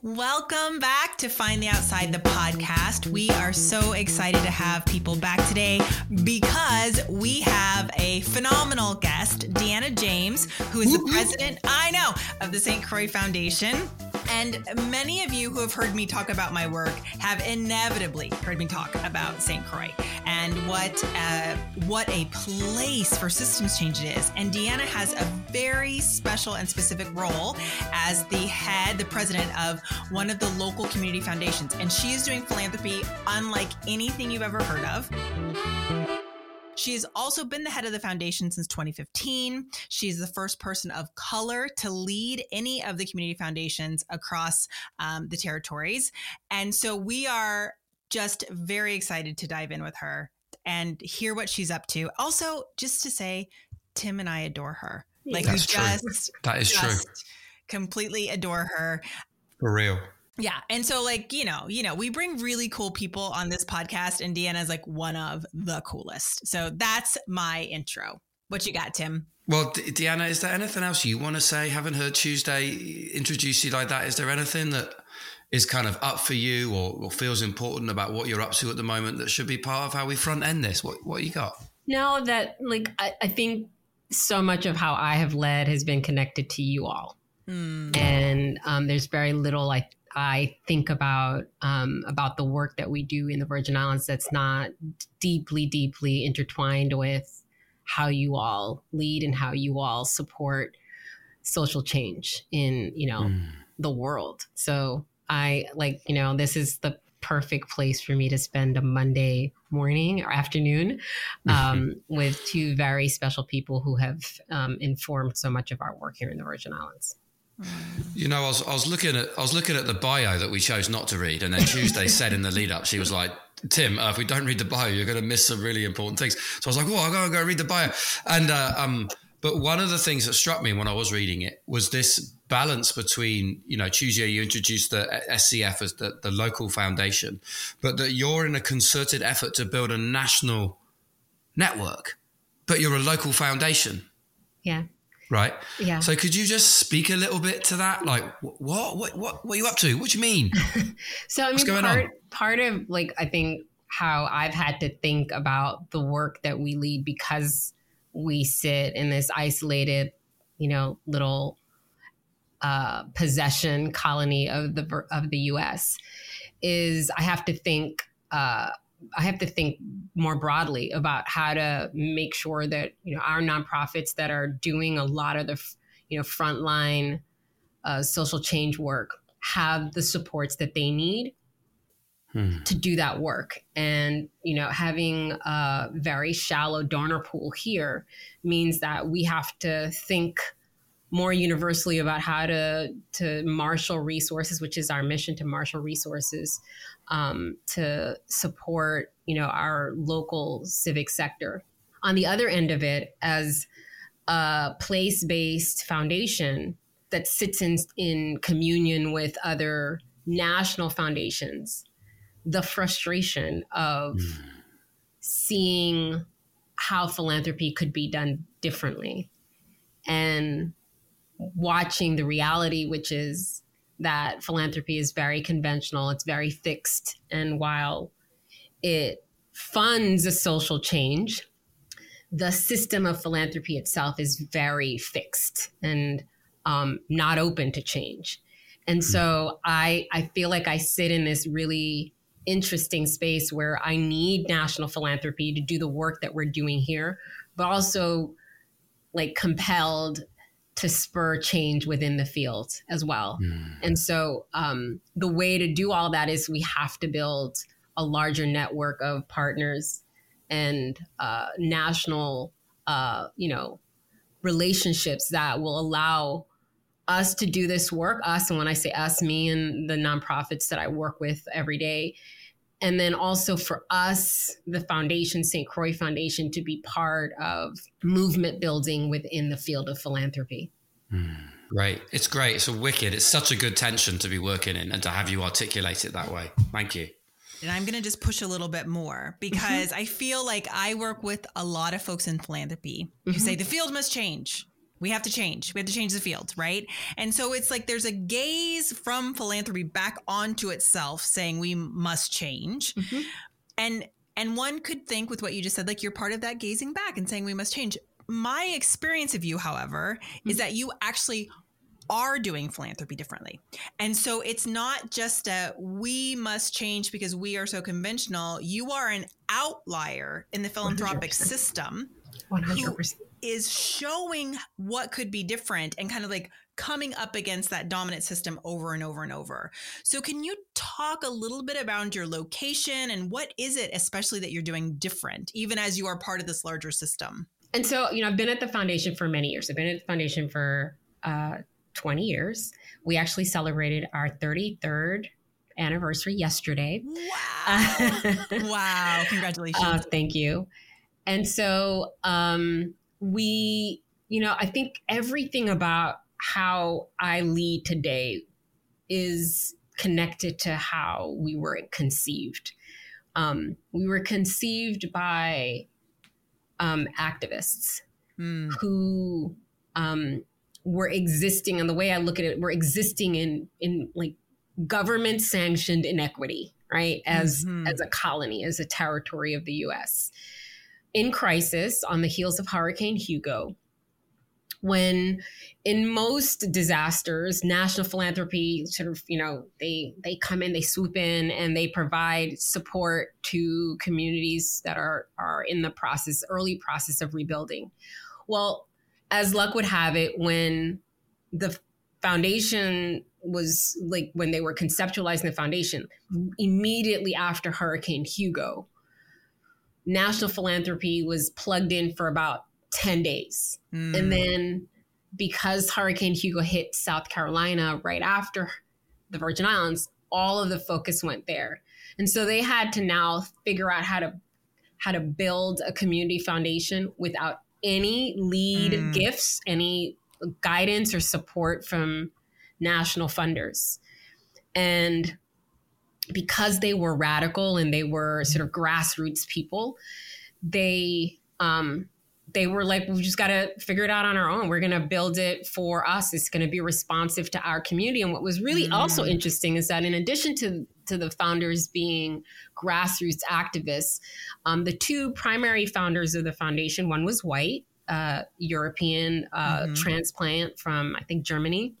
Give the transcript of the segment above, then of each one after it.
Welcome back to Find the Outside the podcast. We are so excited to have people back today because we have a phenomenal guest, Deanna James, who is the president, I know, of the St. Croix Foundation. And many of you who have heard me talk about my work have inevitably heard me talk about St. Croix and what uh, what a place for systems change it is. And Deanna has a very special and specific role as the head, the president of one of the local community foundations, and she is doing philanthropy unlike anything you've ever heard of. She's also been the head of the foundation since 2015. She's the first person of color to lead any of the community foundations across um, the territories. And so we are just very excited to dive in with her and hear what she's up to. Also, just to say, Tim and I adore her. Like, That's we true. just, That is true. just completely adore her. For real. Yeah. And so like, you know, you know, we bring really cool people on this podcast and Deanna's like one of the coolest. So that's my intro. What you got, Tim? Well, D- Deanna, is there anything else you want to say? Haven't heard Tuesday introduce you like that. Is there anything that is kind of up for you or, or feels important about what you're up to at the moment that should be part of how we front end this? What what you got? No, that like I, I think so much of how I have led has been connected to you all, Hmm. and um, there's very little I I think about um, about the work that we do in the Virgin Islands that's not deeply deeply intertwined with how you all lead and how you all support social change in you know Mm. the world. So I like, you know, this is the perfect place for me to spend a Monday morning or afternoon um, with two very special people who have um, informed so much of our work here in the Virgin Islands. You know, I was, I was looking at I was looking at the bio that we chose not to read, and then Tuesday said in the lead up, she was like, "Tim, uh, if we don't read the bio, you're going to miss some really important things." So I was like, "Oh, I'll go go read the bio." And uh, um, but one of the things that struck me when I was reading it was this balance between you know, Tuesday you introduced the SCF as the, the local foundation, but that you're in a concerted effort to build a national network, but you're a local foundation, Yeah. Right? Yeah. So could you just speak a little bit to that? Like, what, what, what, what are you up to? What do you mean? So I mean, part on? part of like I think how I've had to think about the work that we lead because we sit in this isolated, you know, little uh, possession colony of the of the U.S. is I have to think. Uh, I have to think more broadly about how to make sure that you know our nonprofits that are doing a lot of the you know frontline uh, social change work have the supports that they need Hmm. to do that work. And, you know, having a very shallow donor pool here means that we have to think more universally about how to to marshal resources, which is our mission to marshal resources um, to support, you know, our local civic sector. On the other end of it, as a place-based foundation that sits in in communion with other national foundations, the frustration of seeing how philanthropy could be done differently and watching the reality, which is that philanthropy is very conventional, it's very fixed. And while it funds a social change, the system of philanthropy itself is very fixed and um, not open to change. And so I, I feel like I sit in this really interesting space where I need national philanthropy to do the work that we're doing here, but also like compelled to spur change within the field as well. And so um, the way to do all that is we have to build a larger network of partners and uh, national, uh, you know, relationships that will allow us to do this work. Us, and when I say us, me and the nonprofits that I work with every day, and then also for us, the foundation, St. Croix Foundation, to be part of movement building within the field of philanthropy. Great. It's great. It's a wicked. It's such a good tension to be working in and to have you articulate it that way. Thank you. And I'm going to just push a little bit more because I feel like I work with a lot of folks in philanthropy who say the field must change. We have to change. We have to change the field, right? And so it's like there's a gaze from philanthropy back onto itself saying we must change. Mm-hmm. And and one could think with what you just said like you're part of that gazing back and saying we must change. My experience of you, however, mm-hmm. is that you actually are doing philanthropy differently. And so it's not just a we must change because we are so conventional. You are an outlier in the philanthropic 100%. system. 100%. Is showing what could be different and kind of like coming up against that dominant system over and over and over. So, can you talk a little bit about your location and what is it, especially that you're doing different, even as you are part of this larger system? And so, you know, I've been at the foundation for many years. I've been at the foundation for uh, 20 years. We actually celebrated our 33rd anniversary yesterday. Wow. wow. Congratulations. Uh, thank you. And so um, we, you know, I think everything about how I lead today is connected to how we were conceived. Um, we were conceived by um, activists mm. who um, we're existing and the way I look at it, we're existing in in like government sanctioned inequity, right? As mm-hmm. as a colony, as a territory of the US. In crisis on the heels of Hurricane Hugo, when in most disasters national philanthropy sort of you know they they come in they swoop in and they provide support to communities that are are in the process early process of rebuilding. Well as luck would have it, when the foundation was like when they were conceptualizing the foundation, immediately after Hurricane Hugo, National Philanthropy was plugged in for about 10 days. Mm. And then because Hurricane Hugo hit South Carolina right after the Virgin Islands, all of the focus went there. And so they had to now figure out how to how to build a community foundation without any lead mm. gifts, any guidance or support from national funders. And because they were radical and they were sort of grassroots people, they um, they were like, we've just got to figure it out on our own. We're going to build it for us. It's going to be responsive to our community. And what was really mm. also interesting is that in addition to to the founders being grassroots activists, um, the two primary founders of the foundation, one was white, uh, European uh, mm-hmm. transplant from I think Germany,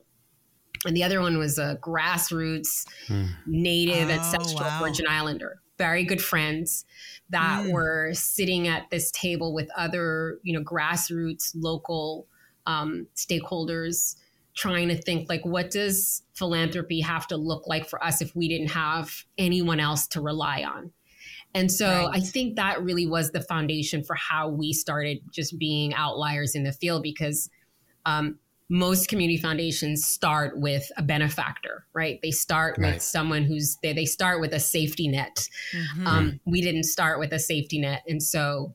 and the other one was a grassroots mm. native oh, ancestral wow. Virgin Islander. Very good friends that mm. were sitting at this table with other, you know, grassroots local um, stakeholders, trying to think like, what does philanthropy have to look like for us if we didn't have anyone else to rely on? And so right. I think that really was the foundation for how we started just being outliers in the field because um, most community foundations start with a benefactor, right? They start right. with someone who's they, they start with a safety net. Mm-hmm. Um, we didn't start with a safety net, and so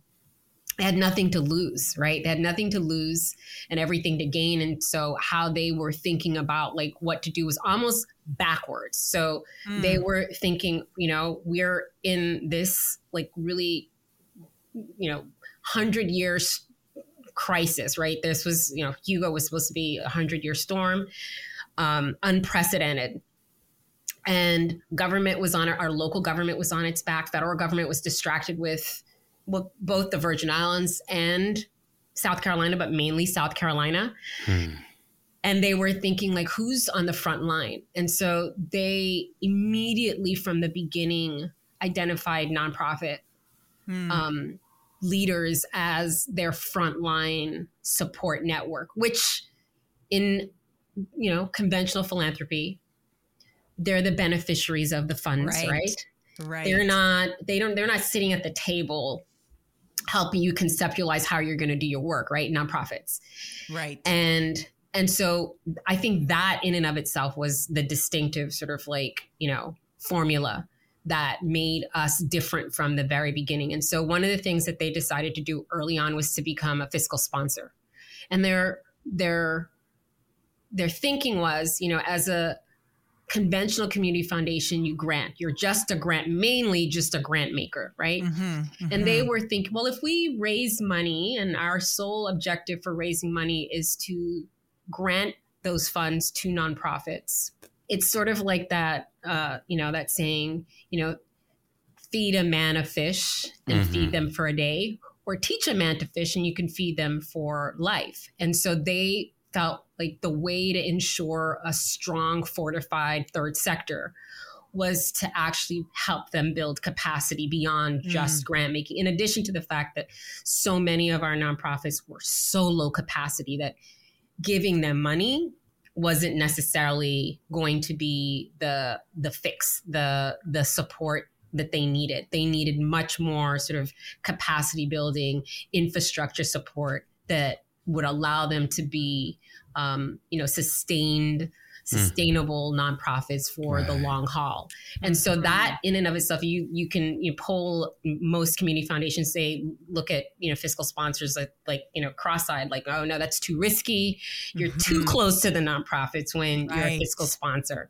they had nothing to lose, right? They had nothing to lose and everything to gain, and so how they were thinking about like what to do was almost backwards. So mm. they were thinking, you know, we're in this like really, you know, hundred years crisis, right? This was, you know, Hugo was supposed to be a hundred year storm, um, unprecedented. And government was on our local government was on its back. Federal government was distracted with well, both the Virgin Islands and South Carolina, but mainly South Carolina. Hmm. And they were thinking like, who's on the front line? And so they immediately from the beginning identified nonprofit hmm. um, leaders as their frontline support network, which in you know conventional philanthropy, they're the beneficiaries of the funds, right? Right. right. They're not. They don't. They're not sitting at the table helping you conceptualize how you're going to do your work, right? Nonprofits, right? And and so I think that in and of itself was the distinctive sort of like you know formula that made us different from the very beginning. And so one of the things that they decided to do early on was to become a fiscal sponsor. And their their their thinking was, you know, as a conventional community foundation, you grant. You're just a grant, mainly just a grant maker, right? Mm-hmm, mm-hmm. And they were thinking, well, if we raise money and our sole objective for raising money is to grant those funds to nonprofits, it's sort of like that, uh, you know, that saying, you know, feed a man a fish and mm-hmm. feed them for a day, or teach a man to fish and you can feed them for life. And so they felt like the way to ensure a strong, fortified third sector was to actually help them build capacity beyond just mm. grant making. In addition to the fact that so many of our nonprofits were so low capacity that giving them money wasn't necessarily going to be the the fix, the the support that they needed. They needed much more sort of capacity building, infrastructure support that would allow them to be, um, you know, sustained, sustainable mm. nonprofits for right. the long haul. And so that in and of itself, you you can you poll most community foundations say look at you know fiscal sponsors like like you know cross-eyed like oh no that's too risky. You're mm-hmm. too close to the nonprofits when right. you're a fiscal sponsor.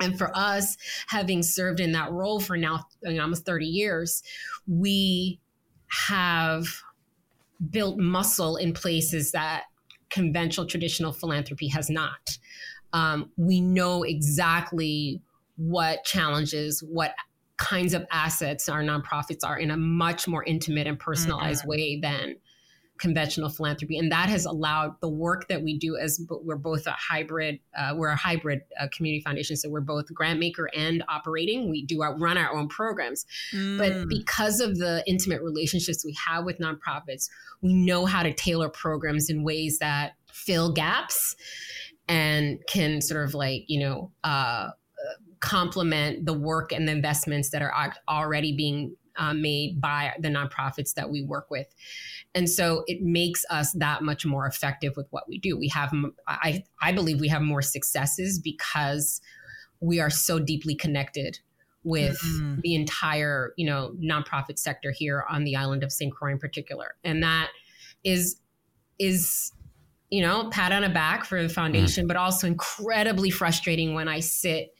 And for us, having served in that role for now you know, almost 30 years, we have built muscle in places that conventional traditional philanthropy has not. Um, we know exactly what challenges, what kinds of assets our nonprofits are in a much more intimate and personalized mm-hmm. way than conventional philanthropy, and that has allowed the work that we do as we're both a hybrid, uh, we're a hybrid uh, community foundation, so we're both grant maker and operating. We do our, run our own programs, mm. but because of the intimate relationships we have with nonprofits, we know how to tailor programs in ways that fill gaps and can sort of like you know. Uh, complement the work and the investments that are already being uh, made by the nonprofits that we work with. And so it makes us that much more effective with what we do. We have, I, I believe we have more successes because we are so deeply connected with mm-hmm. the entire, you know, nonprofit sector here on the island of St. Croix in particular. And that is, is, you know, pat on a back for the foundation, mm. but also incredibly frustrating when I sit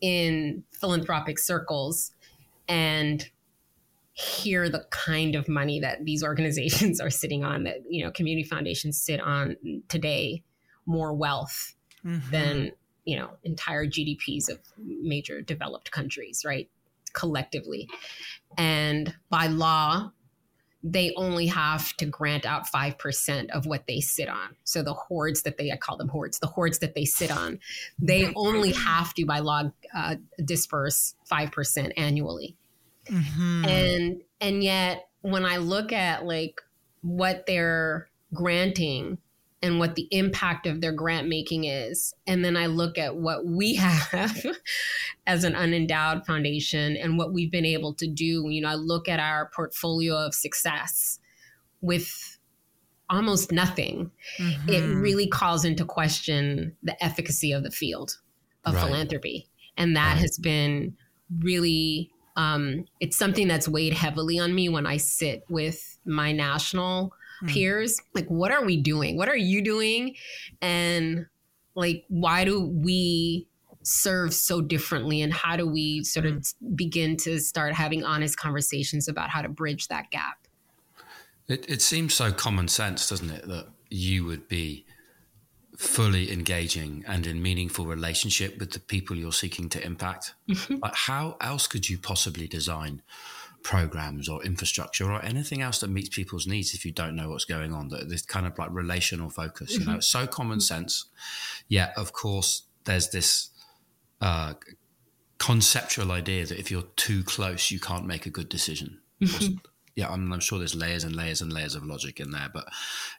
in philanthropic circles and hear the kind of money that these organizations are sitting on that you know community foundations sit on today more wealth mm-hmm. than you know entire gdps of major developed countries right collectively and by law they only have to grant out 5% of what they sit on. So the hoards that they, I call them hoards, the hoards that they sit on, they only have to, by law, uh, disperse 5% annually. Mm-hmm. And and yet when I look at like what they're granting and what the impact of their grant making is, and then I look at what we have as an unendowed foundation and what we've been able to do, you know, I look at our portfolio of success with almost nothing, mm-hmm. it really calls into question the efficacy of the field of right. philanthropy. And that right. has been really um, it's something that's weighed heavily on me when I sit with my national mm. peers. Like, what are we doing? What are you doing? And like, why do we serve so differently? And how do we sort of hmm. begin to start having honest conversations about how to bridge that gap? It, it seems so common sense, doesn't it, that you would be fully engaging and in meaningful relationship with the people you're seeking to impact. Mm-hmm. Like how else could you possibly design programs or infrastructure or anything else that meets people's needs if you don't know what's going on? That this kind of like relational focus, mm-hmm. you know, mm-hmm. it's so common sense. Yet, of course, there's this uh, conceptual idea that if you're too close, you can't make a good decision. Mm-hmm. Yeah, I'm, I'm, sure there's layers and layers and layers of logic in there, but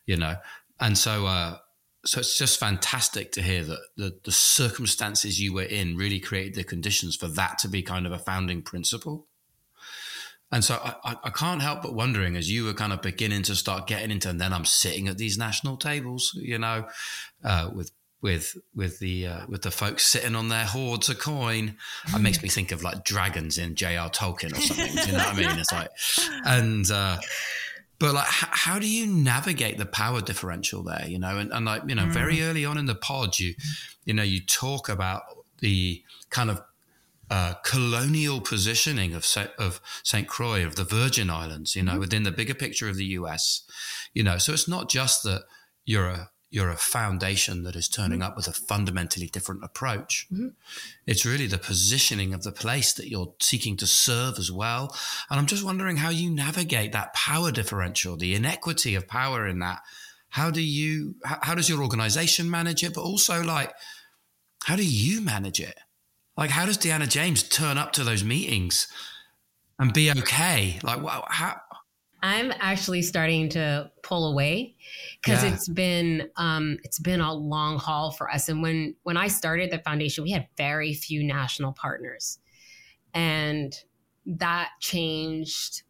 you know, and so. Uh, so it's just fantastic to hear that the, the circumstances you were in really created the conditions for that to be kind of a founding principle. And so I, I can't help but wondering as you were kind of beginning to start getting into, and then I'm sitting at these national tables, you know, uh, with with with the uh, with the folks sitting on their hoards of coin. It makes me think of like dragons in J.R. Tolkien or something. do you know what I mean? It's like, and uh, but like h- how do you navigate the power differential there you know and, and like you know mm. very early on in the pod you you know you talk about the kind of uh, colonial positioning of of Saint Croix of the Virgin Islands, you know, mm-hmm. within the bigger picture of the U.S. You know, so it's not just that you're a you're a foundation that is turning mm-hmm. up with a fundamentally different approach. Mm-hmm. It's really the positioning of the place that you're seeking to serve as well. And I'm just wondering how you navigate that power differential, the inequity of power in that. How do you? How, how does your organization manage it? But also, like, how do you manage it? Like, how does Deanna James turn up to those meetings and be okay? Like, wow, how? I'm actually starting to pull away because yeah. it's been um, it's been a long haul for us. And when when I started the foundation, we had very few national partners, and that changed.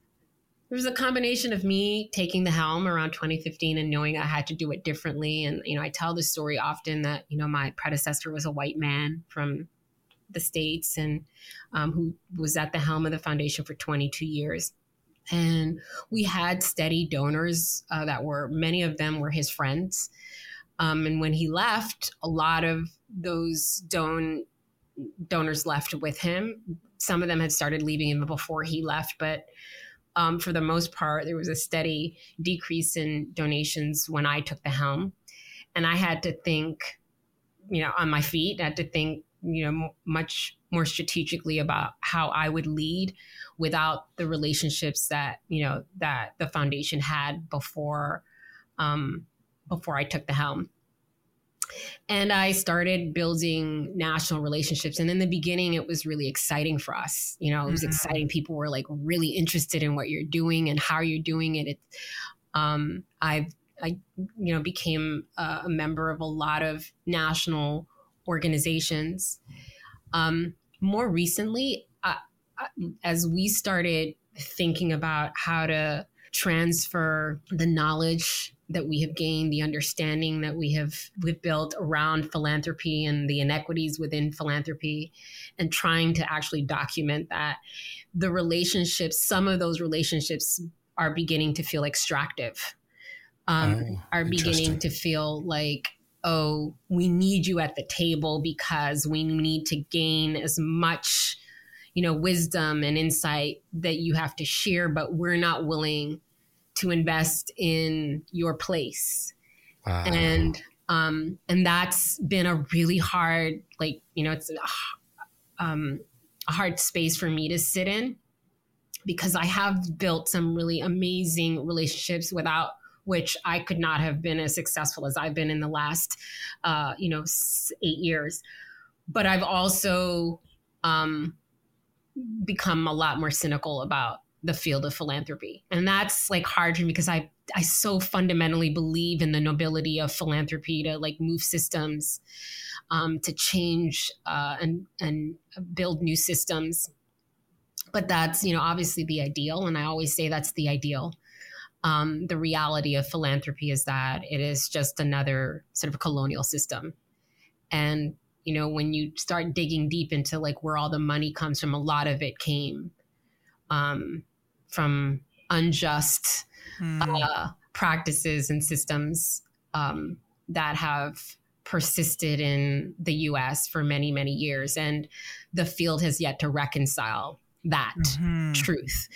There was a combination of me taking the helm around 2015 and knowing I had to do it differently. And you know, I tell the story often that you know my predecessor was a white man from the states and um, who was at the helm of the foundation for 22 years. And we had steady donors uh, that were many of them were his friends. Um, and when he left a lot of those don donors left with him. Some of them had started leaving him before he left but um, for the most part there was a steady decrease in donations when i took the helm. And i had to think you know on my feet I had to think you know much more strategically about how I would lead without the relationships that you know that the foundation had before um, before I took the helm. And I started building national relationships. And in the beginning, it was really exciting for us. You know, it was mm-hmm. exciting. People were like really interested in what you're doing and how you're doing it. it um, I've, I, you know, became a, a member of a lot of national organizations. Um, more recently, uh, as we started thinking about how to transfer the knowledge that we have gained, the understanding that we have we've built around philanthropy and the inequities within philanthropy, and trying to actually document that, the relationships, some of those relationships are beginning to feel extractive, um, oh, are beginning to feel like oh, we need you at the table because we need to gain as much, you know, wisdom and insight that you have to share, but we're not willing to invest in your place. Wow. And um, and that's been a really hard, like, you know, it's a, um, a hard space for me to sit in because I have built some really amazing relationships without which I could not have been as successful as I've been in the last, uh, you know, eight years. But I've also um, become a lot more cynical about the field of philanthropy, and that's like hard for me because I I so fundamentally believe in the nobility of philanthropy to like move systems, um, to change uh, and and build new systems. But that's you know obviously the ideal, and I always say that's the ideal um, the reality of philanthropy is that it is just another sort of colonial system. And, you know, when you start digging deep into like where all the money comes from, a lot of it came um, from unjust mm. uh, practices and systems um, that have persisted in the US for many, many years. And the field has yet to reconcile that mm-hmm. truth.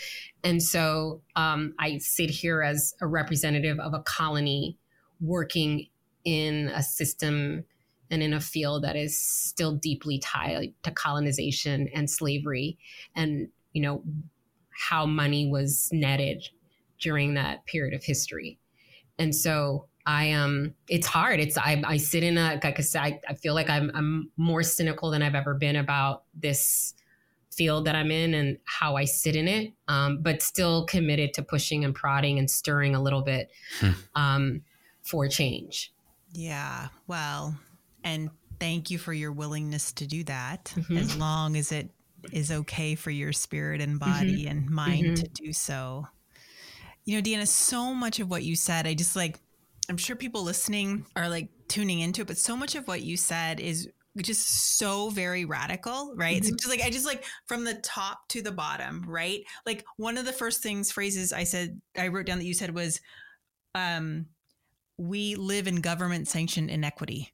And so um, I sit here as a representative of a colony working in a system and in a field that is still deeply tied to colonization and slavery and you know how money was netted during that period of history and so i um it's hard it's i, I sit in a like i said I, I feel like I'm, I'm more cynical than i've ever been about this field that I'm in and how I sit in it, um, but still committed to pushing and prodding and stirring a little bit hmm. um, for change. Yeah. Well, and thank you for your willingness to do that mm-hmm. as long as it is okay for your spirit and body mm-hmm. and mind mm-hmm. to do so. You know, Deanna, so much of what you said, I just like, I'm sure people listening are like tuning into it, but so much of what you said is just so very radical, right? Mm-hmm. just like I just like from the top to the bottom, right? Like one of the first things phrases I said I wrote down that you said was um we live in government sanctioned inequity.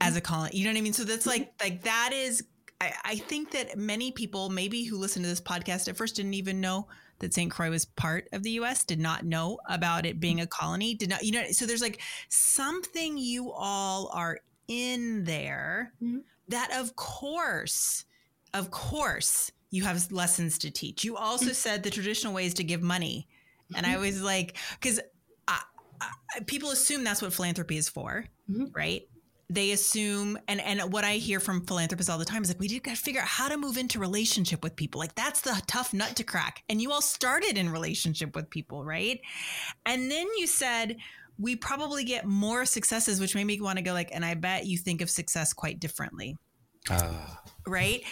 as a colony. You know what I mean? So that's like like that is I, I think that many people maybe who listen to this podcast at first didn't even know that St. Croix was part of the US, did not know about it being a colony, did not, you know, so there's like something you all are in there Mhm. that of course, of course, you have lessons to teach. You also said the traditional ways to give money. And I was like, because people assume that's what philanthropy is for, Mhm. right? They assume, and and what I hear from philanthropists all the time is like, we did got to figure out how to move into relationship with people. Like that's the tough nut to crack. And you all started in relationship with people, right? And then you said we probably get more successes, which made me want to go like, and I bet you think of success quite differently. Ah. right?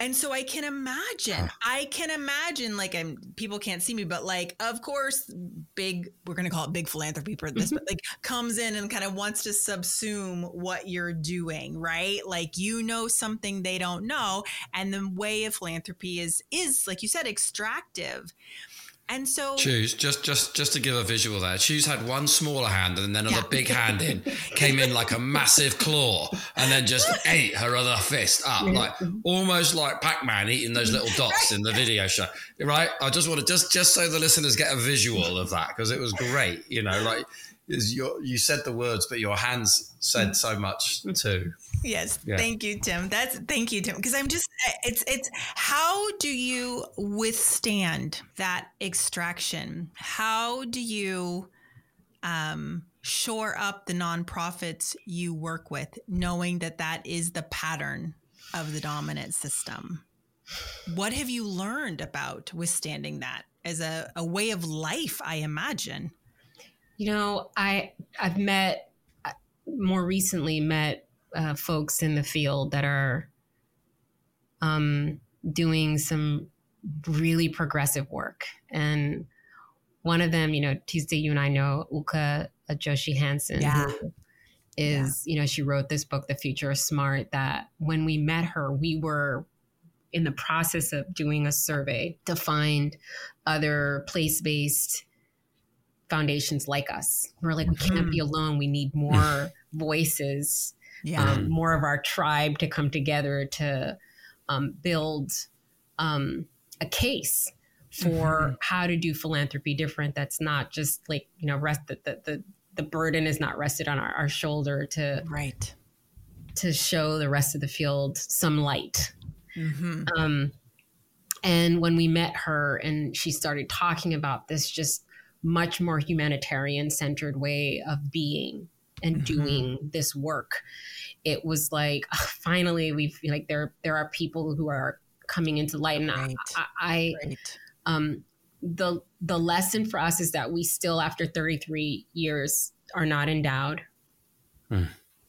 And so i can imagine i can imagine like i'm people can't see me but like of course big we're gonna call it big philanthropy for this but like comes in and kind of wants to subsume what you're doing right? Like you know something they don't know and the way of philanthropy is is like you said extractive and so Choose just just just to give a visual there. Choose had one smaller hand and then another Yeah. big hand in, came in like a massive claw, and then just ate her other fist up, like almost like Pac-Man eating those little dots in the video show. Right? I just want to just just so the listeners get a visual of that because it was great. You know, like is your you said the words, but your hands said so much too. Yes, Yeah. thank you, Tim. That's thank you, Tim. Because I'm just it's it's how do you withstand that extraction? How do you um shore up the nonprofits you work with, knowing that that is the pattern of the dominant system? What have you learned about withstanding that as a, a way of life? I imagine. You know, I I've met uh, more recently met uh, folks in the field that are um, doing some really progressive work, and one of them, you know, Tuesday, you and I know Uka Joshi Hansen. Yeah. Is you know she wrote this book, The Future is Smart. That when we met her, we were in the process of doing a survey to find other place based foundations like us. We're like, we can't be alone. We need more voices, Yeah. um, more of our tribe to come together to um, build um, a case for how to do philanthropy different. That's not just like, you know, rest the, the, the, the burden is not rested on our, our shoulder to right. to show the rest of the field some light. hmm Um, and when we met her and she started talking about this just much more humanitarian centered way of being and Mhm. doing this work, it was like "Ah, finally we've like there there are people who are coming into light, and Right. I, I Right. um, the the lesson for us is that we still after 33 years are not endowed. Hmm.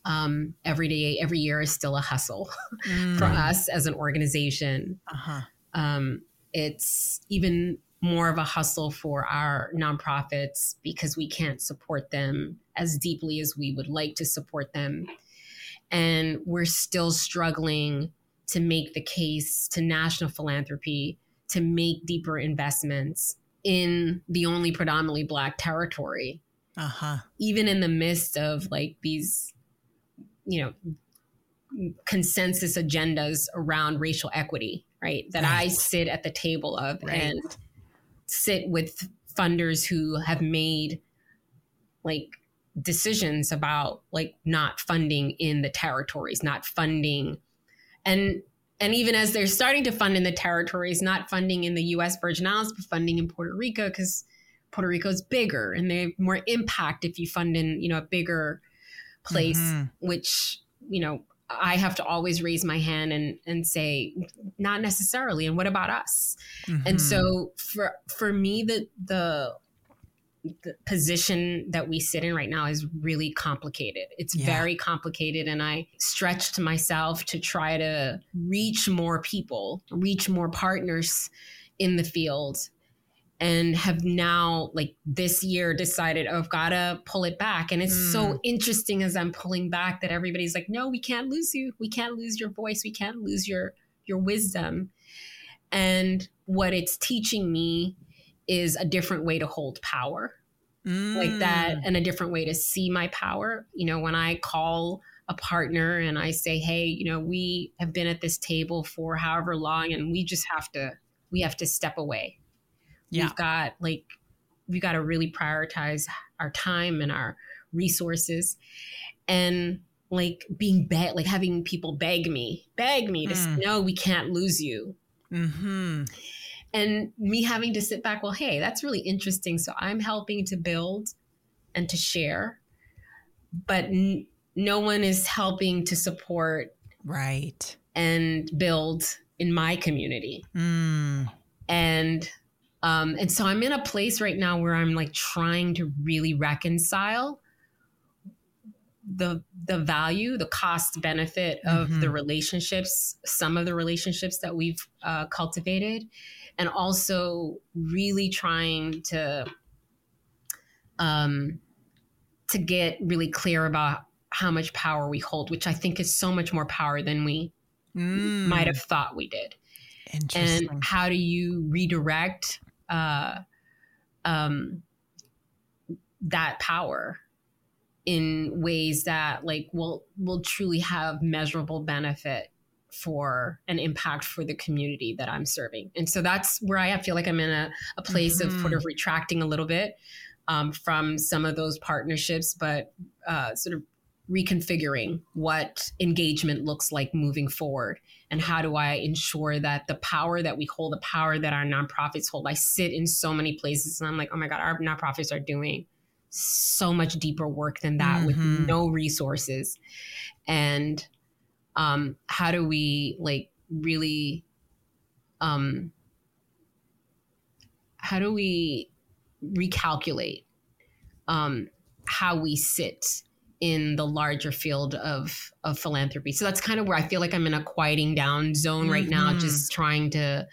Um, every day, every year is still a hustle Mm. for us as an organization Uh-huh. um, it's even more of a hustle for our nonprofits because we can't support them as deeply as we would like to support them. And we're still struggling to make the case to national philanthropy to make deeper investments in the only predominantly Black territory, Uh-huh. even in the midst of like these, you know, consensus agendas around racial equity, right? That I sit at the table of Right. and sit with funders who have made like decisions about like not funding in the territories, not funding and and even as they're starting to fund in the territories, not funding in the US Virgin Islands, but funding in Puerto Rico because Puerto Rico is bigger and they have more impact if you fund in, you know, a bigger place, Mhm. which, you know, I have to always raise my hand and and say, not necessarily. And what about us? And Mhm. so for for me, the the the position that we sit in right now is really complicated. It's Yeah. very complicated. And I stretched myself to try to reach more people, reach more partners in the field. And have now, like this year, decided, oh, I've got to pull it back. And it's so interesting as I'm pulling back that everybody's like, no, we can't lose you. We can't lose your voice. We can't lose your your wisdom. And what it's teaching me is a different way to hold power like that Mm. and a different way to see my power. You know, when I call a partner and I say, hey, you know, we have been at this table for however long and we just have to we have to step away. Yeah. We've got like we've got to really prioritize our time and our resources. And like being begged, like having people beg me, beg me to mm. no, we can't lose you. Mm-hmm. And me having to sit back, well, hey, that's really interesting. So I'm helping to build and to share, but n- no one is helping to support, right, and build in my community. Mm. And um, and so I'm in a place right now where I'm like trying to really reconcile the the value, the cost benefit of mm-hmm. the relationships, some of the relationships that we've uh, cultivated, and also really trying to um, to get really clear about how much power we hold, which I think is so much more power than we mm. might have thought we did. And how do you redirect uh, um, that power in ways that like will will truly have measurable benefit for an impact for the community that I'm serving. And so that's where I feel like I'm in a, a place mm-hmm. of sort of retracting a little bit um, from some of those partnerships, but uh, sort of reconfiguring what engagement looks like moving forward and how do i ensure that the power that we hold the power that our nonprofits hold i sit in so many places and i'm like oh my god our nonprofits are doing so much deeper work than that mm-hmm. with no resources and um, how do we like really um, how do we recalculate um, how we sit in the larger field of of philanthropy. So that's kind of where I feel like I'm in a quieting down zone mm-hmm. right now, mm-hmm. just trying to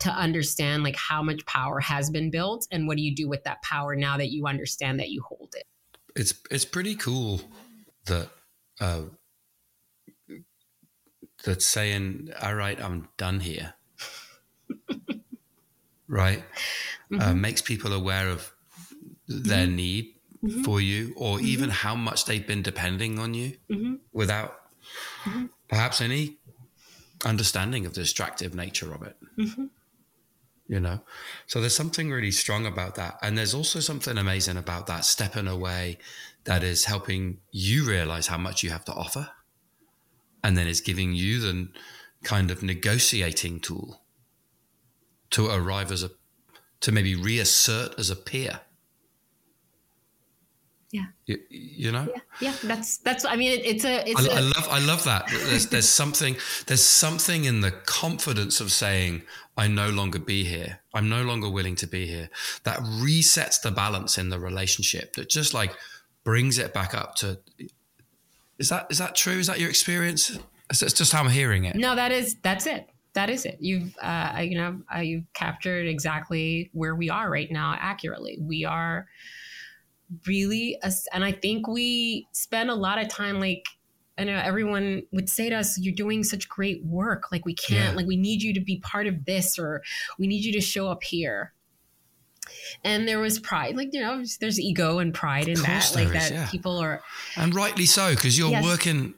to understand like how much power has been built and what do you do with that power now that you understand that you hold it. It's it's pretty cool that uh that saying, all right, I'm done here. right? Uh, mm-hmm. Uh, makes people aware of their mm-hmm. need mm-hmm. for you or mm-hmm. even how much they've been depending on you mm-hmm. without mm-hmm. perhaps any understanding of the distractive nature of it. Mm-hmm. You know, so there's something really strong about that. And there's also something amazing about that stepping away that is helping you realize how much you have to offer. And then is giving you the kind of negotiating tool to arrive as a, to maybe reassert as a peer yeah. You, you, know? Yeah, yeah that's that's i mean it, it's a it's I, a, I love i love that. There's, there's something there's something in the confidence of saying i no longer be here. I'm no longer willing to be here. That resets the balance in the relationship that just like brings it back up to is that is that true? Is that your experience? It's just how i'm hearing it. No that is that's it. That is it. You've, uh, you know, uh, you've captured exactly where we are right now accurately. We are really, and I think we spend a lot of time like, I know everyone would say to us, You're doing such great work. Like, we can't, yeah. like, we need you to be part of this, or we need you to show up here. And there was pride, like, you know, there's ego and pride in that. Like, is, that yeah. people are. And rightly so, because you're yes. working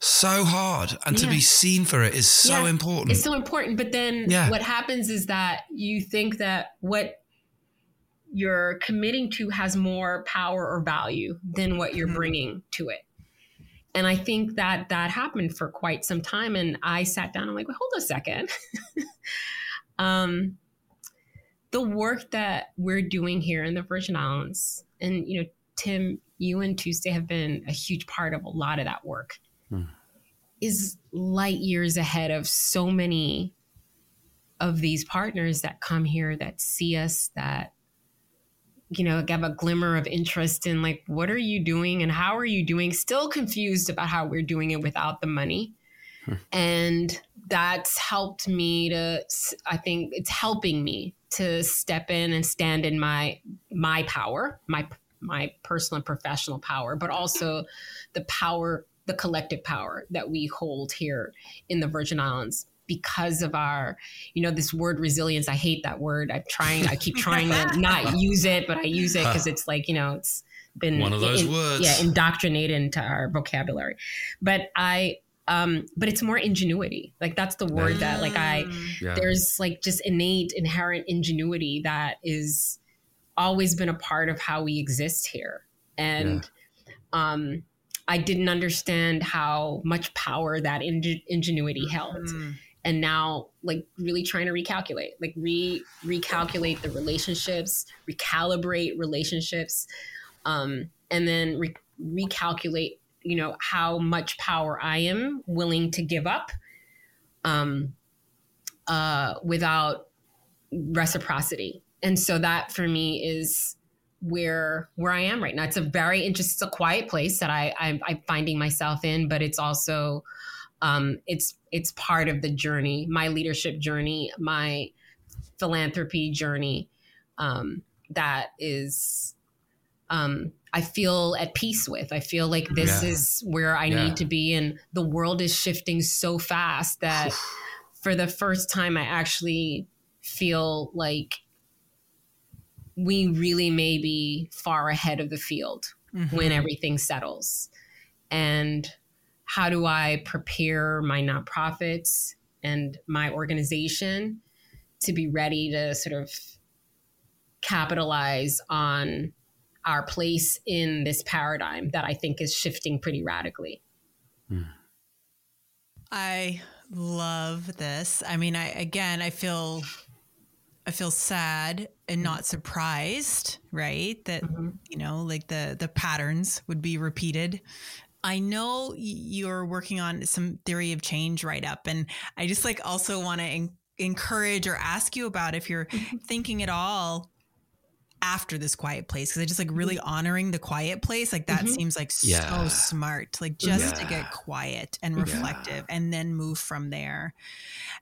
so hard and yeah. to be seen for it is so yeah. important. It's so important. But then what happens is that you think that what you're committing to has more power or value than what you're mm-hmm. bringing to it. And I think that that happened for quite some time. And I sat down, I'm like, well, hold a second. um, the work that we're doing here in the Virgin Islands, and, you know, Tim, you and Tuesday have been a huge part of a lot of that work, mm. is light years ahead of so many of these partners that come here that see us, that you know, have a glimmer of interest in like, what are you doing and how are you doing? Still confused about how we're doing it without the money. Hmm. And that's helped me to, I think it's helping me to step in and stand in my, my power, my, my personal and professional power, but also the power, the collective power that we hold here in the Virgin Islands because of our, you know, this word resilience. I hate that word. I'm trying, I keep trying to not use it, but I use it because it's like, you know, it's been one of those in, words. Yeah, indoctrinated into our vocabulary. But I um but it's more ingenuity. Like that's the word that like I Mm. Yeah. there's like just innate inherent ingenuity that is always been a part of how we exist here. And um I didn't understand how much power that inge- ingenuity held Mm. And now like really trying to recalculate like re recalculate the relationships recalibrate relationships um and then re- recalculate you know how much power i am willing to give up um uh without reciprocity. And so that for me is where where i am right now. It's a very interesting quiet place that i i'm, I'm finding myself in but it's also um, it's it's part of the journey, my leadership journey, my philanthropy journey. Um, that is, um, I feel at peace with. I feel like this Yeah. is where I Yeah. need to be, and the world is shifting so fast that for the first time, I actually feel like we really may be far ahead of the field Mhm. when everything settles. And how do I prepare my nonprofits and my organization to be ready to sort of capitalize on our place in this paradigm that I think is shifting pretty radically? I love this. I mean, I again, I feel, I feel sad and not surprised, right? That Mhm. you know, like the the patterns would be repeated. I know you're working on some theory of change right up, and I just like also want to en- encourage or ask you about if you're thinking at all after this quiet place because I just like really honoring the quiet place like that Mhm. seems like Yeah. so smart like just to get quiet and Yeah. reflective and then move from there.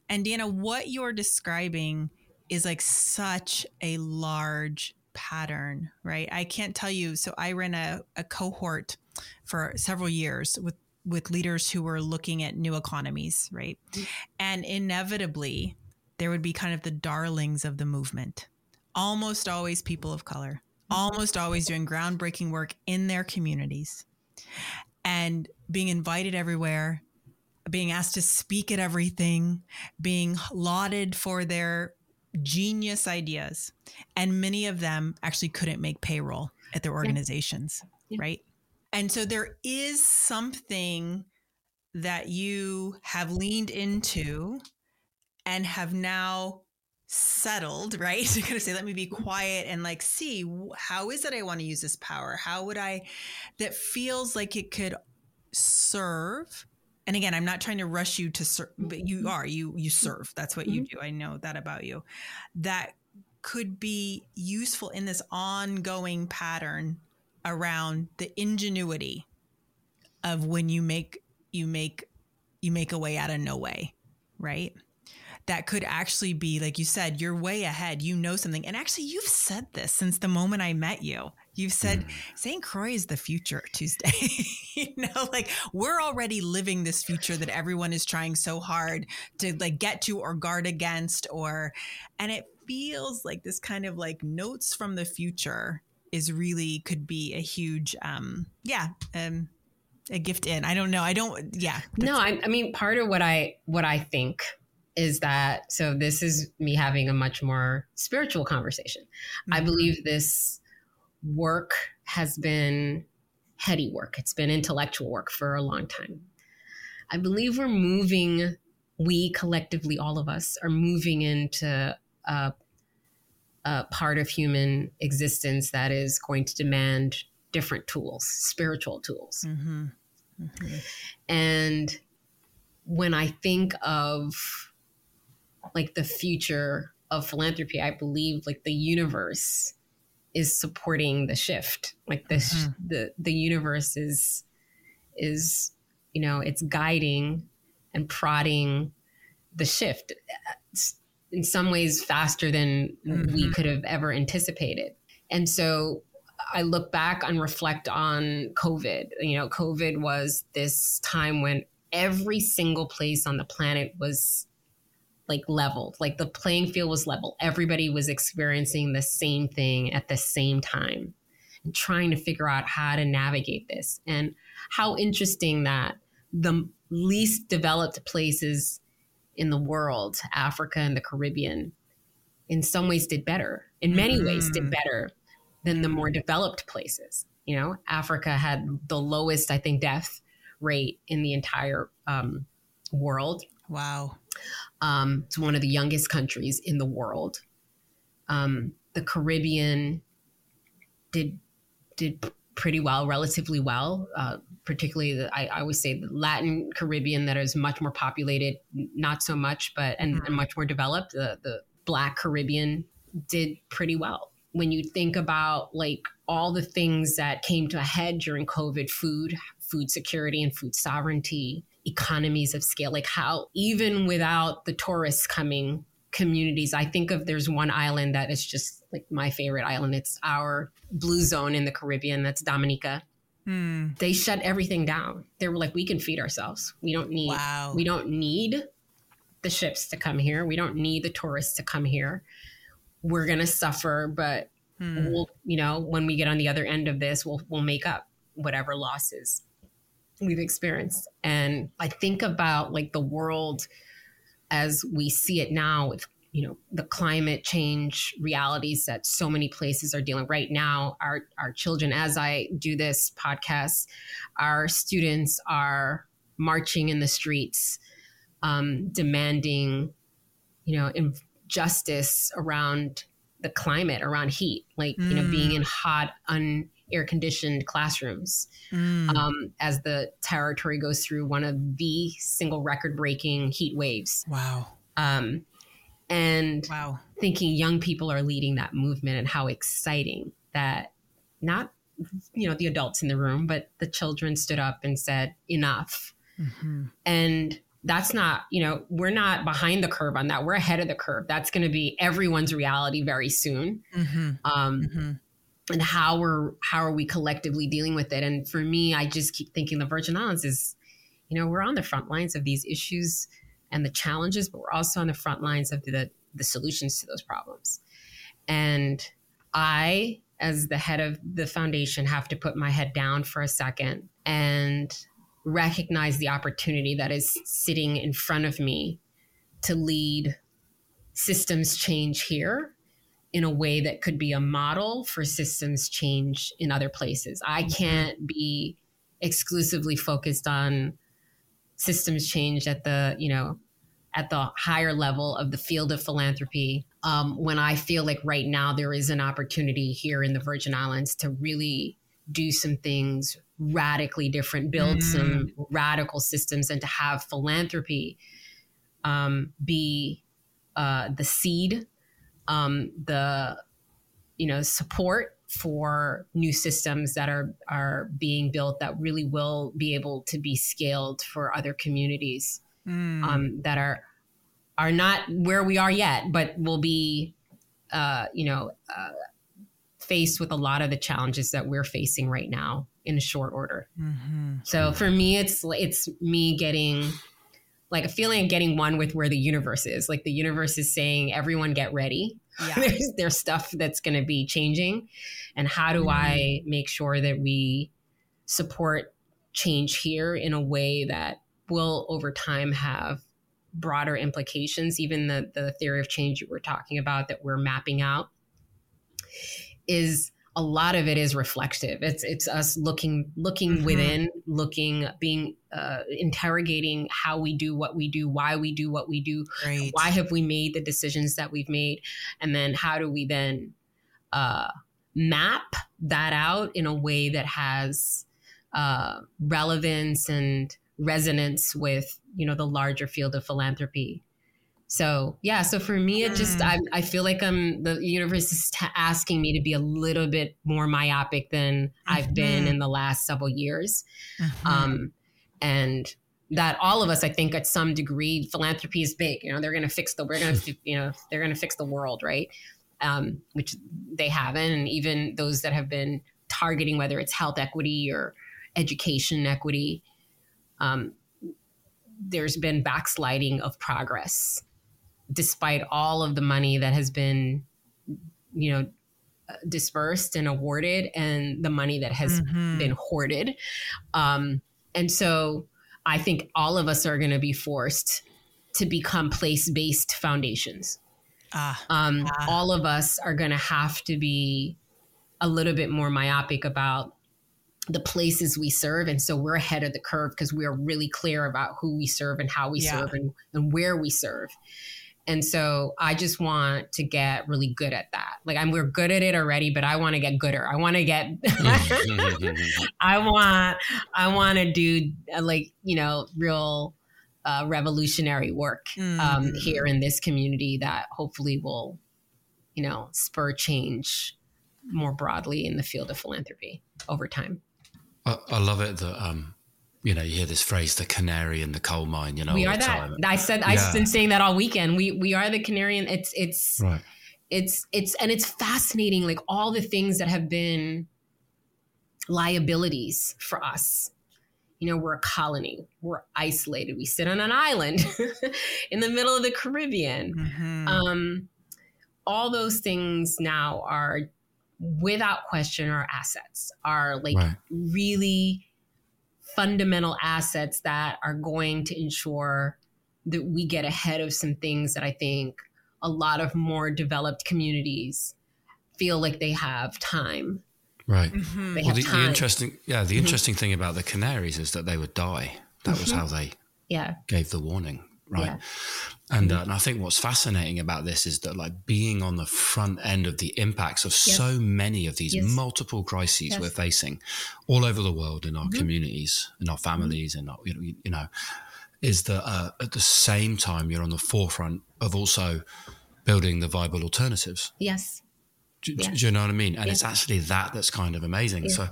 And Deanna, what you're describing is like such a large pattern, right? I can't tell you. So I ran a, a cohort for several years with with leaders who were looking at new economies, right? And inevitably there would be kind of the darlings of the movement. Almost always people of color, almost always doing groundbreaking work in their communities and being invited everywhere, being asked to speak at everything, being lauded for their genius ideas. And many of them actually couldn't make payroll at their organizations, Yeah. right? And so there is something that you have leaned into and have now settled, right? To kind of say, let me be mm-hmm. quiet and like see how is it I want to use this power? How would I, that feels like it could serve. And again, I'm not trying to rush you to serve, mm-hmm. but you are, you, you mm-hmm. serve. That's what you mm-hmm. do. I know that about you. That could be useful in this ongoing pattern around the ingenuity of when you make, you make, you make a way out of no way, right? that could actually be like you said you're way ahead you know something and actually you've said this since the moment i met you you've said st croix is the future tuesday you know like we're already living this future that everyone is trying so hard to like get to or guard against or and it feels like this kind of like notes from the future is really could be a huge um yeah um a gift in i don't know i don't yeah No, I, I mean, part of what I what I think is that so this is me having a much more spiritual conversation. I Mhm. believe this work has been heady work. It's been intellectual work for a long time. I believe we're moving. We collectively, all of us, are moving into a, a part of human existence that is going to demand different tools, spiritual tools. Mhm. Mhm. And when I think of like the future of philanthropy, I believe like the universe is supporting the shift. Like the sh- the the universe is is you know it's guiding and prodding the shift in some ways faster than we Mhm. could have ever anticipated. And so I look back and reflect on COVID. You know, COVID was this time when every single place on the planet was like leveled, like the playing field was level. Everybody was experiencing the same thing at the same time. and trying to figure out how to navigate this. And how interesting that the least developed places in the world, Africa and the Caribbean, in some ways did better. In many mm-hmm. ways, did better than the more developed places. You know, Africa had the lowest, I think, death rate in the entire um, world. Wow. Um, it's one of the youngest countries in the world. Um, the Caribbean did did pretty well, relatively well. Uh, particularly, the, I, I always say the Latin Caribbean that is much more populated, not so much, but and, and much more developed. The the Black Caribbean did pretty well. When you think about like all the things that came to a head during COVID, food, food security, and food sovereignty, economies of scale, like how even without the tourists coming communities. I think of there's one island that is just like my favorite island. It's our blue zone in the Caribbean. That's Dominica. Hmm. They shut everything down. They were like, we can feed ourselves. We don't need. Wow. We don't need the ships to come here. We don't need the tourists to come here. We're gonna suffer, but hmm. we'll, you know, when we get on the other end of this, we'll we'll make up whatever losses we've experienced. And I think about like the world as we see it now with you know the climate change realities that so many places are dealing right now our our children as i do this podcast our students are marching in the streets um, demanding you know injustice around the climate around heat like mm. you know being in mm. hot un air conditioned classrooms mm. um, as the territory goes through one of the single record breaking heat waves. Wow. Um, and wow. thinking young people are leading that movement and how exciting that not you know the adults in the room but the children stood up and said enough mm-hmm. and that's not you know we're not behind the curve on that we're ahead of the curve that's going to be everyone's reality very soon mm-hmm. Um, mm-hmm and how we're how are we collectively dealing with it? And for me i just keep thinking the virgin islands is you know we're on the front lines of these issues and the challenges but we're also on the front lines of the the solutions to those problems. And i as the head of the foundation have to put my head down for a second and recognize the opportunity that is sitting in front of me to lead systems change here in a way that could be a model for systems change in other places. I mm-hmm. can't be exclusively focused on systems change at the, you know, at the higher level of the field of philanthropy um, when I feel like right now there is an opportunity here in the Virgin Islands to really do some things radically different, build mm. some radical systems, and to have philanthropy um, be uh, the seed um, the you know support for new systems that are are being built that really will be able to be scaled for other communities mm. um, that are are not where we are yet, but will be uh, you know uh, faced with a lot of the challenges that we're facing right now in a short order. Mm-hmm. So for me, it's it's me getting like a feeling of getting one with where the universe is. Like the universe is saying, everyone get ready. Yeah. there's, there's stuff that's going to be changing. And how do mm-hmm. I make sure that we support change here in a way that will over time have broader implications? Even the, the theory of change you were talking about that we're mapping out is a lot of it is reflective. It's it's us looking looking mm-hmm. within, looking being uh, interrogating how we do what we do, why we do what we do, right. why have we made the decisions that we've made, and then how do we then uh, map that out in a way that has uh, relevance and resonance with you know the larger field of philanthropy so yeah, so for me, it just I, I feel like I'm the universe is t- asking me to be a little bit more myopic than mm-hmm. I've been in the last several years, mm-hmm. um, and that all of us, I think, at some degree, philanthropy is big. You know, they're going to fix the we're going to you know they're going to fix the world, right? Um, which they haven't, and even those that have been targeting whether it's health equity or education equity. Um, there's been backsliding of progress despite all of the money that has been, you know, dispersed and awarded and the money that has mm-hmm. been hoarded. Um, and so I think all of us are going to be forced to become place based foundations. Ah, um, ah. All of us are going to have to be a little bit more myopic about the places we serve. And so we're ahead of the curve because we are really clear about who we serve and how we yeah. serve and, and where we serve. And so I just want to get really good at that. Like I'm we're good at it already, but I want to get gooder. I want to get I want I want to do uh, like, you know, real uh, revolutionary work um, mm. here in this community that hopefully will, you know, spur change more broadly in the field of philanthropy over time. I, I love it that um, you know, you hear this phrase, the canary in the coal mine, you know. We are that. Time. I said, yeah. I've been saying that all weekend. We, we are the canary. And it's, it's, right. it's, it's, and it's fascinating. Like all the things that have been liabilities for us. You know, we're a colony. We're isolated. We sit on an island in the middle of the Caribbean. Mm-hmm. Um, all those things now are, without question, our assets. Are like right. really fundamental assets that are going to ensure that we get ahead of some things that I think a lot of more developed communities feel like they have time. Right. Mm-hmm. Well, the, the, interesting, yeah, the mm-hmm. interesting thing about the Canaries is that they would die. That mm-hmm. was how they yeah. gave the warning right? Yeah. And, uh, and I think what's fascinating about this is that like being on the front end of the impacts of yes. so many of these yes. multiple crises yes. we're facing all over the world in our mm-hmm. communities, in our families, and you know, you know, is that uh, at the same time you're on the forefront of also building the viable alternatives. Yes. Do, yeah. do, you know what I mean? And yeah. it's actually that that's kind of amazing. Yeah. So,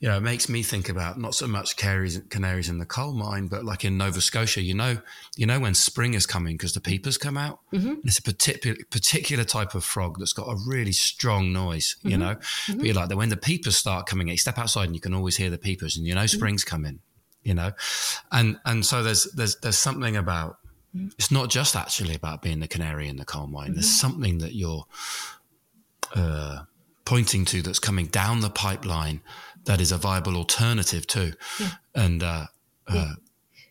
you know, it makes me think about not so much canaries, canaries in the coal mine, but like in Nova Scotia, you know, you know when spring is coming because the peepers come out. Mm-hmm. it's a particular particular type of frog that's got a really strong noise. Mm-hmm. You know, mm-hmm. but you're like that when the peepers start coming, you step outside and you can always hear the peepers, and you know mm-hmm. spring's coming. You know, and and so there's there's there's something about mm-hmm. it's not just actually about being the canary in the coal mine. There's mm-hmm. something that you're uh, pointing to that's coming down the pipeline that is a viable alternative too. Yeah. And uh, uh,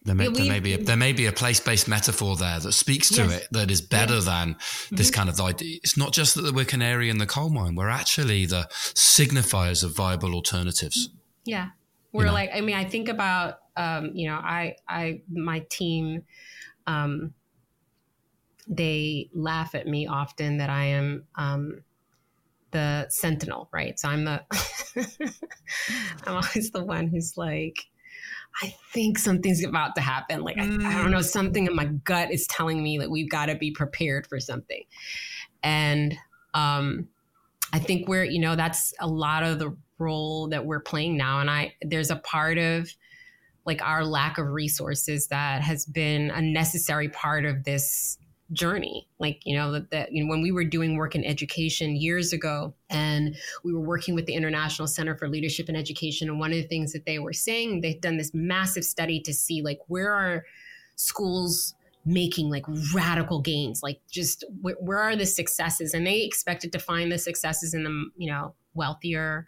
there, may, yeah, we, there, may, be a, there may be a place-based metaphor there that speaks to yes. it that is better than this mm-hmm. kind of idea. It's not just that we're canary in the coal mine; we're actually the signifiers of viable alternatives. Yeah, we're you know? like. I mean, I think about um, you know, I, I, my team. Um, they laugh at me often that I am um, the sentinel, right? So I'm the I'm always the one who's like, I think something's about to happen. Like mm. I, I, don't know, mm. something in my gut is telling me that we've got to be prepared for something. And um, I think we're, you know, that's a lot of the role that we're playing now. And I there's a part of like our lack of resources that has been a necessary part of this journey like you know that, that you know when we were doing work in education years ago and we were working with the international center for leadership and education and one of the things that they were saying they've done this massive study to see like where are schools making like radical gains like just where, where are the successes? And they expected to find the successes in the you know wealthier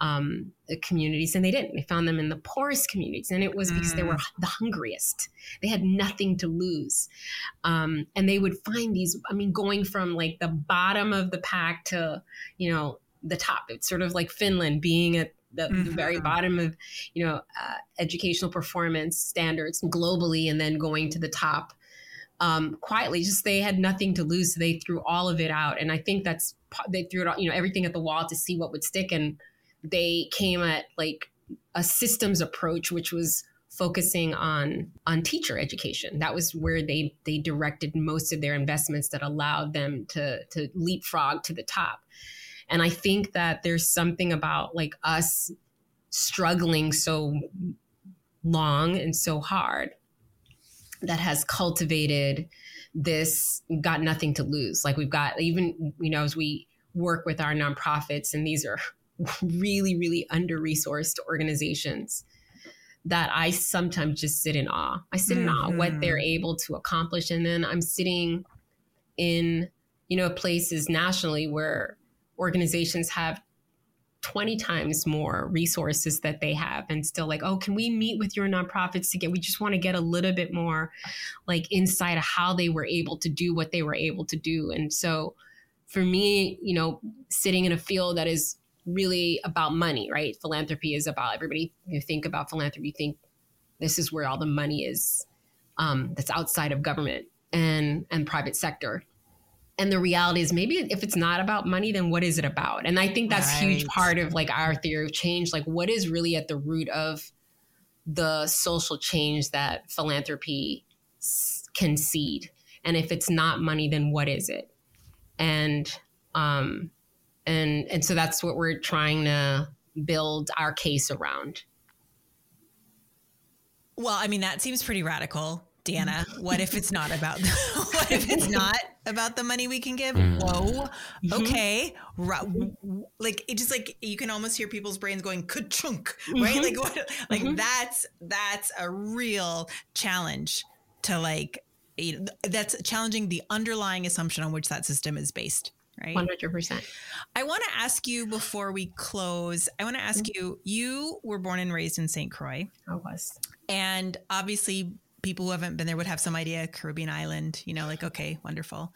um, communities, and they didn't. They found them in the poorest communities, and it was because they were mm. the hungriest. They had nothing to lose, um, and they would find these. I mean, going from like the bottom of the pack to you know the top. It's sort of like Finland being at the, mm-hmm. the very bottom of you know uh, educational performance standards globally, and then going to the top um, quietly. Just they had nothing to lose, so they threw all of it out, and I think that's they threw it all, you know everything at the wall to see what would stick and they came at like a systems approach, which was focusing on on teacher education. That was where they they directed most of their investments that allowed them to to leapfrog to the top. And I think that there's something about like us struggling so long and so hard that has cultivated this got nothing to lose. Like we've got even you know as we work with our nonprofits and these are really, really under resourced organizations that I sometimes just sit in awe. I sit mm-hmm. in awe what they're mm-hmm. able to accomplish. And then I'm sitting in, you know, places nationally where organizations have 20 times more resources that they have and still like oh can we meet with your nonprofits to get we just want to get a little bit more like insight of how they were able to do what they were able to do and so for me you know sitting in a field that is really about money right? Philanthropy is about everybody you think about philanthropy you think this is where all the money is um, that's outside of government and and private sector. And the reality is maybe if it's not about money then what is it about? And i think that's right. huge part of like our theory of change like what is really at the root of the social change that philanthropy can seed? And if it's not money then what is it? And um and and so that's what we're trying to build our case around well i mean that seems pretty radical Deanna, what if it's not about what if it's not about the money we can give? Mm. Whoa. Mm-hmm. Okay. Like it just like you can almost hear people's brains going ka-chunk, right? Mm-hmm. Like what like mm-hmm. that's that's a real challenge to like you know, that's challenging the underlying assumption on which that system is based right? 100%. I want to ask you before we close, I want to ask mm-hmm. you you were born and raised in St. Croix. I was. And obviously people who haven't been there would have some idea Caribbean island, you know, like okay, wonderful.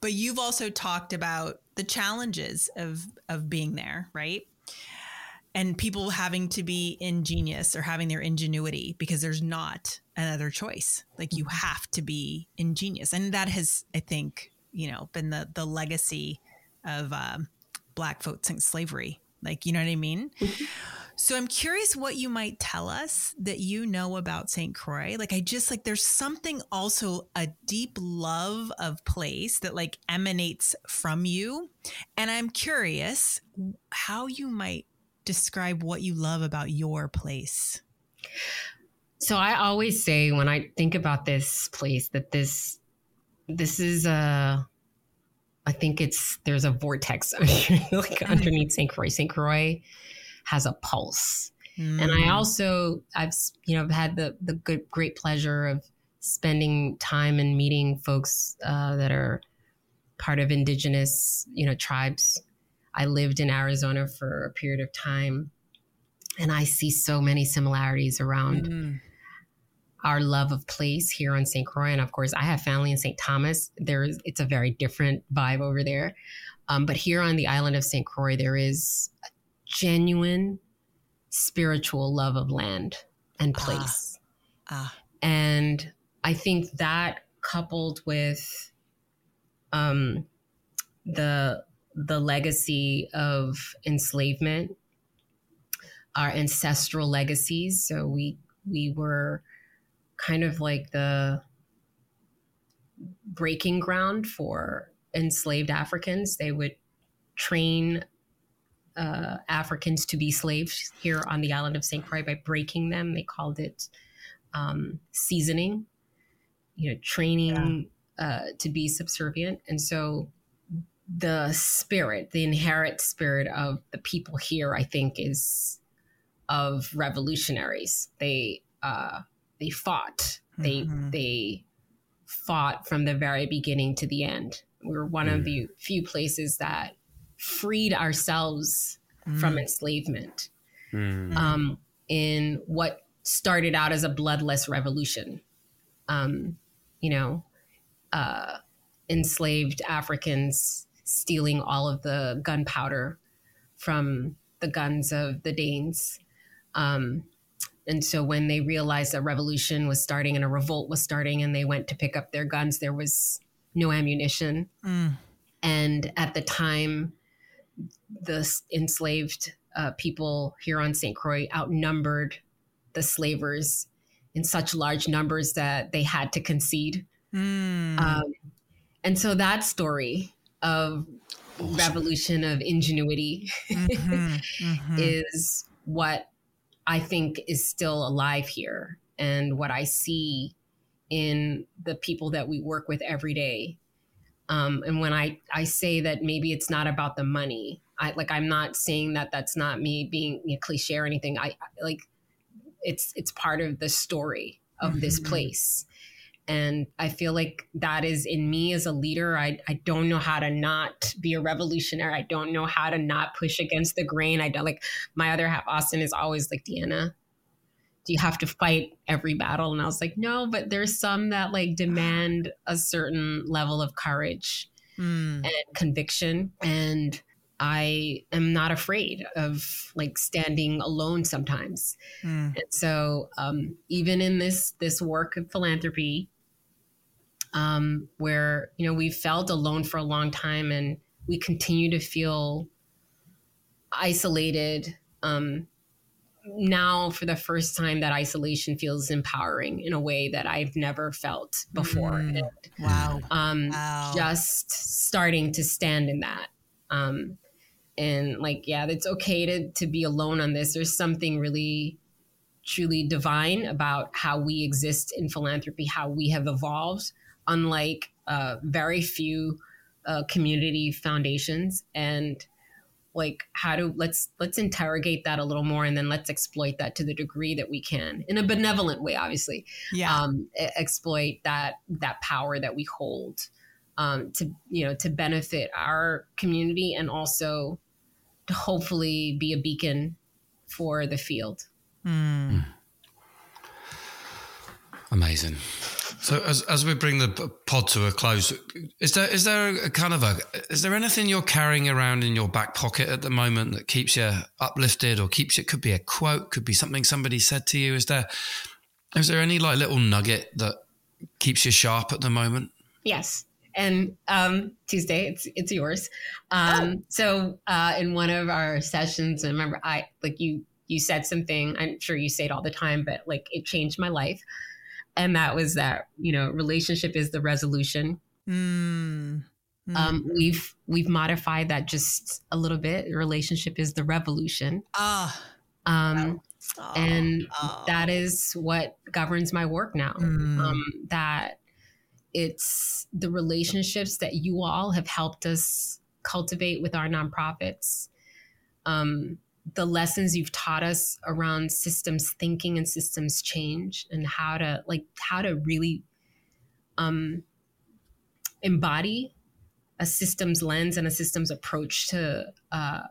But you've also talked about the challenges of of being there, right? And people having to be ingenious or having their ingenuity because there's not another choice. Like you have to be ingenious, and that has, I think, you know, been the the legacy of um, black folks since slavery. Like, you know what I mean? So I'm curious what you might tell us that you know about St. Croix. Like I just like there's something also a deep love of place that like emanates from you. And I'm curious how you might describe what you love about your place. So I always say when I think about this place that this this is a I think it's there's a vortex like underneath St. Croix. St. Croix has a pulse. Mm. And I mm. also I've you know I've had the the good great pleasure of spending time and meeting folks uh, that are part of indigenous you know tribes. I lived in Arizona for a period of time, and I see so many similarities around. Mm. Our love of place here on St. Croix, and of course, I have family in St. Thomas. There's it's a very different vibe over there, um, but here on the island of St. Croix, there is a genuine spiritual love of land and ah. place. Ah. Ah. And I think that coupled with um, the the legacy of enslavement, our ancestral legacies. So we we were kind of like the breaking ground for enslaved Africans. They would train uh, Africans to be slaves here on the island of St. Croix by breaking them. They called it um, seasoning, you know, training yeah. uh, to be subservient. And so the spirit, the inherent spirit of the people here, I think, is of revolutionaries. They uh, they fought. They mm-hmm. they fought from the very beginning to the end. We were one mm. of the few places that freed ourselves mm. from enslavement mm. um, in what started out as a bloodless revolution. Um, you know, uh, enslaved Africans stealing all of the gunpowder from the guns of the Danes. Um, and so when they realized that revolution was starting and a revolt was starting and they went to pick up their guns, there was no ammunition. Mm. And at the time, the enslaved uh, people here on St. Croix outnumbered the slavers in such large numbers that they had to concede. Mm. Um, and so that story of awesome. revolution of ingenuity mm-hmm, mm-hmm. is what I think is still alive here and what I see in the people that we work with every day um, and when I, I say that maybe it's not about the money, I like I'm not saying that that's not me being you know, cliche or anything. I like it's it's part of the story of mm-hmm. this place, and I feel like that is in me as a leader. I, I don't know how to not be a revolutionary. I don't know how to not push against the grain. I don't like my other half, Austin, is always like, Deanna, do you have to fight every battle? And I was like, no, but there's some that like demand a certain level of courage mm. and conviction. And I am not afraid of like standing alone sometimes. Mm. And so um, even in this this work of philanthropy, um, where you know we felt alone for a long time and we continue to feel isolated um, now for the first time that isolation feels empowering in a way that I've never felt before. Mm, wow. Um, wow. Just starting to stand in that. Um, and like, yeah, it's okay to, to be alone on this. There's something really, truly divine about how we exist in philanthropy, how we have evolved, unlike uh, very few uh, community foundations. And like how to let's let's interrogate that a little more and then let's exploit that to the degree that we can in a benevolent way obviously. Yeah. Um, exploit that that power that we hold um, to you know to benefit our community and also to hopefully be a beacon for the field. Mm. amazing so as, as we bring the pod to a close, is there is there a kind of a is there anything you're carrying around in your back pocket at the moment that keeps you uplifted or keeps you? Could be a quote, could be something somebody said to you. Is there is there any like little nugget that keeps you sharp at the moment? Yes, and um, Tuesday, it's it's yours. Um, oh. So uh, in one of our sessions, I remember I like you you said something. I'm sure you say it all the time, but like it changed my life and that was that you know relationship is the resolution mm. Mm. Um, we've we've modified that just a little bit relationship is the revolution ah um, oh. and oh. that is what governs my work now mm. um, that it's the relationships that you all have helped us cultivate with our nonprofits um, the lessons you've taught us around systems thinking and systems change and how to like how to really um, embody a systems lens and a systems approach to uh,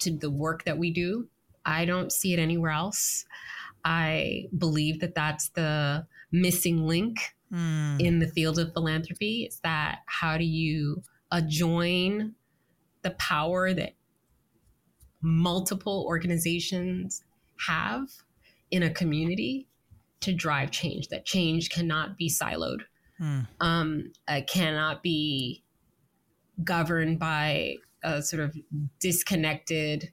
to the work that we do. I don't see it anywhere else. I believe that that's the missing link mm. in the field of philanthropy. Is that how do you join the power that multiple organizations have in a community to drive change. That change cannot be siloed, hmm. um, uh, cannot be governed by a sort of disconnected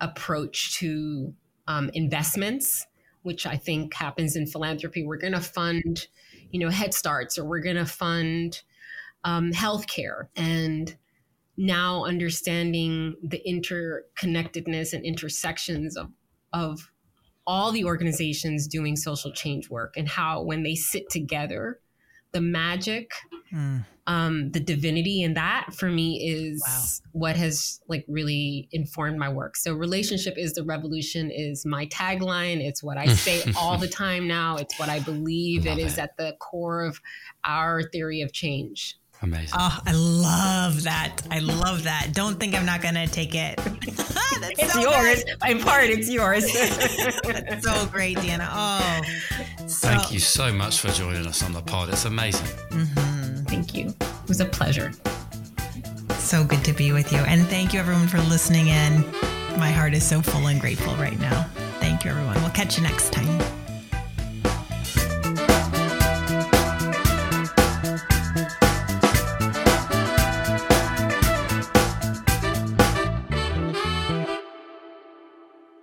approach to um, investments, which I think happens in philanthropy. We're going to fund, you know, Head Starts, or we're going to fund um, healthcare, and now understanding the interconnectedness and intersections of, of all the organizations doing social change work and how when they sit together the magic mm. um, the divinity in that for me is wow. what has like really informed my work. So relationship is the revolution is my tagline. It's what i say all the time now. It's what i believe. Love it is at the core of our theory of change Amazing. Oh, I love that. I love that. Don't think I'm not going to take it. it's so yours. Good. In part, it's yours. That's so great, Deanna. Oh, so. thank you so much for joining us on the pod. It's amazing. Mm-hmm. Thank you. It was a pleasure. So good to be with you. And thank you, everyone, for listening in. My heart is so full and grateful right now. Thank you, everyone. We'll catch you next time.